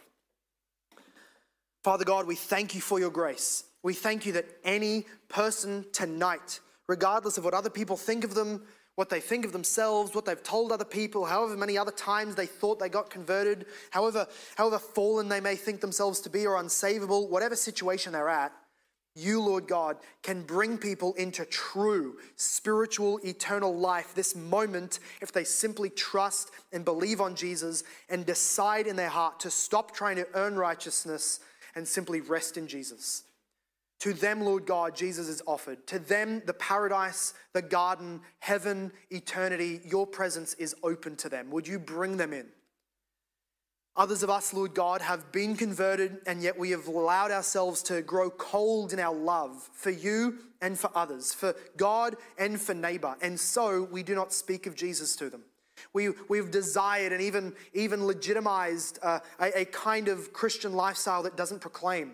Father God, we thank you for your grace. We thank you that any person tonight, regardless of what other people think of them, what they think of themselves, what they've told other people, however many other times they thought they got converted, however, however fallen they may think themselves to be or unsavable, whatever situation they're at, you, Lord God, can bring people into true spiritual, eternal life this moment if they simply trust and believe on Jesus and decide in their heart to stop trying to earn righteousness and simply rest in Jesus. To them, Lord God, Jesus is offered. To them, the paradise, the garden, heaven, eternity, your presence is open to them. Would you bring them in? Others of us, Lord God, have been converted, and yet we have allowed ourselves to grow cold in our love for you and for others, for God and for neighbor. And so we do not speak of Jesus to them. We, we've desired and even, even legitimized uh, a, a kind of Christian lifestyle that doesn't proclaim,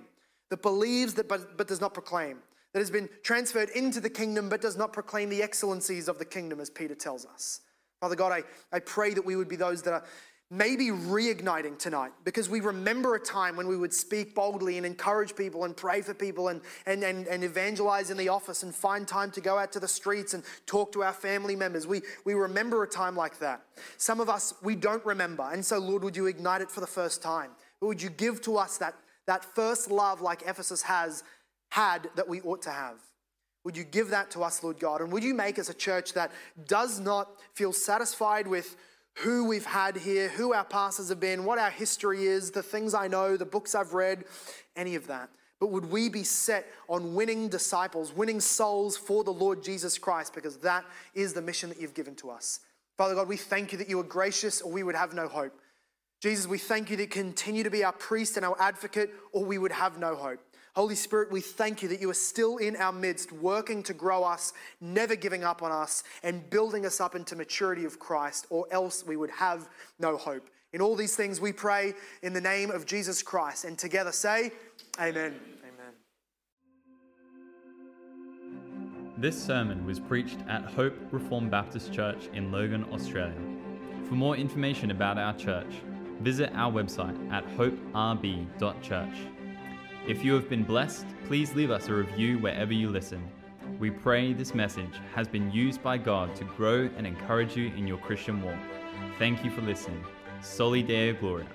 that believes that but, but does not proclaim, that has been transferred into the kingdom but does not proclaim the excellencies of the kingdom, as Peter tells us. Father God, I, I pray that we would be those that are maybe reigniting tonight because we remember a time when we would speak boldly and encourage people and pray for people and, and, and, and evangelize in the office and find time to go out to the streets and talk to our family members. We, we remember a time like that. Some of us, we don't remember. And so, Lord, would you ignite it for the first time? Would you give to us that, that first love like Ephesus has had that we ought to have? Would you give that to us, Lord God? And would you make us a church that does not feel satisfied with who we've had here, who our pastors have been, what our history is, the things I know, the books I've read, any of that. But would we be set on winning disciples, winning souls for the Lord Jesus Christ, because that is the mission that you've given to us. Father God, we thank you that you are gracious, or we would have no hope. Jesus, we thank you that you continue to be our priest and our advocate, or we would have no hope. Holy Spirit, we thank you that you are still in our midst, working to grow us, never giving up on us, and building us up into maturity of Christ, or else we would have no hope. In all these things, we pray in the name of Jesus Christ, and together say, Amen. Amen. This sermon was preached at Hope Reformed Baptist Church in Logan, Australia. For more information about our church, visit our website at hoperb.church. If you have been blessed, please leave us a review wherever you listen. We pray this message has been used by God to grow and encourage you in your Christian walk. Thank you for listening. Soli Deo Gloria.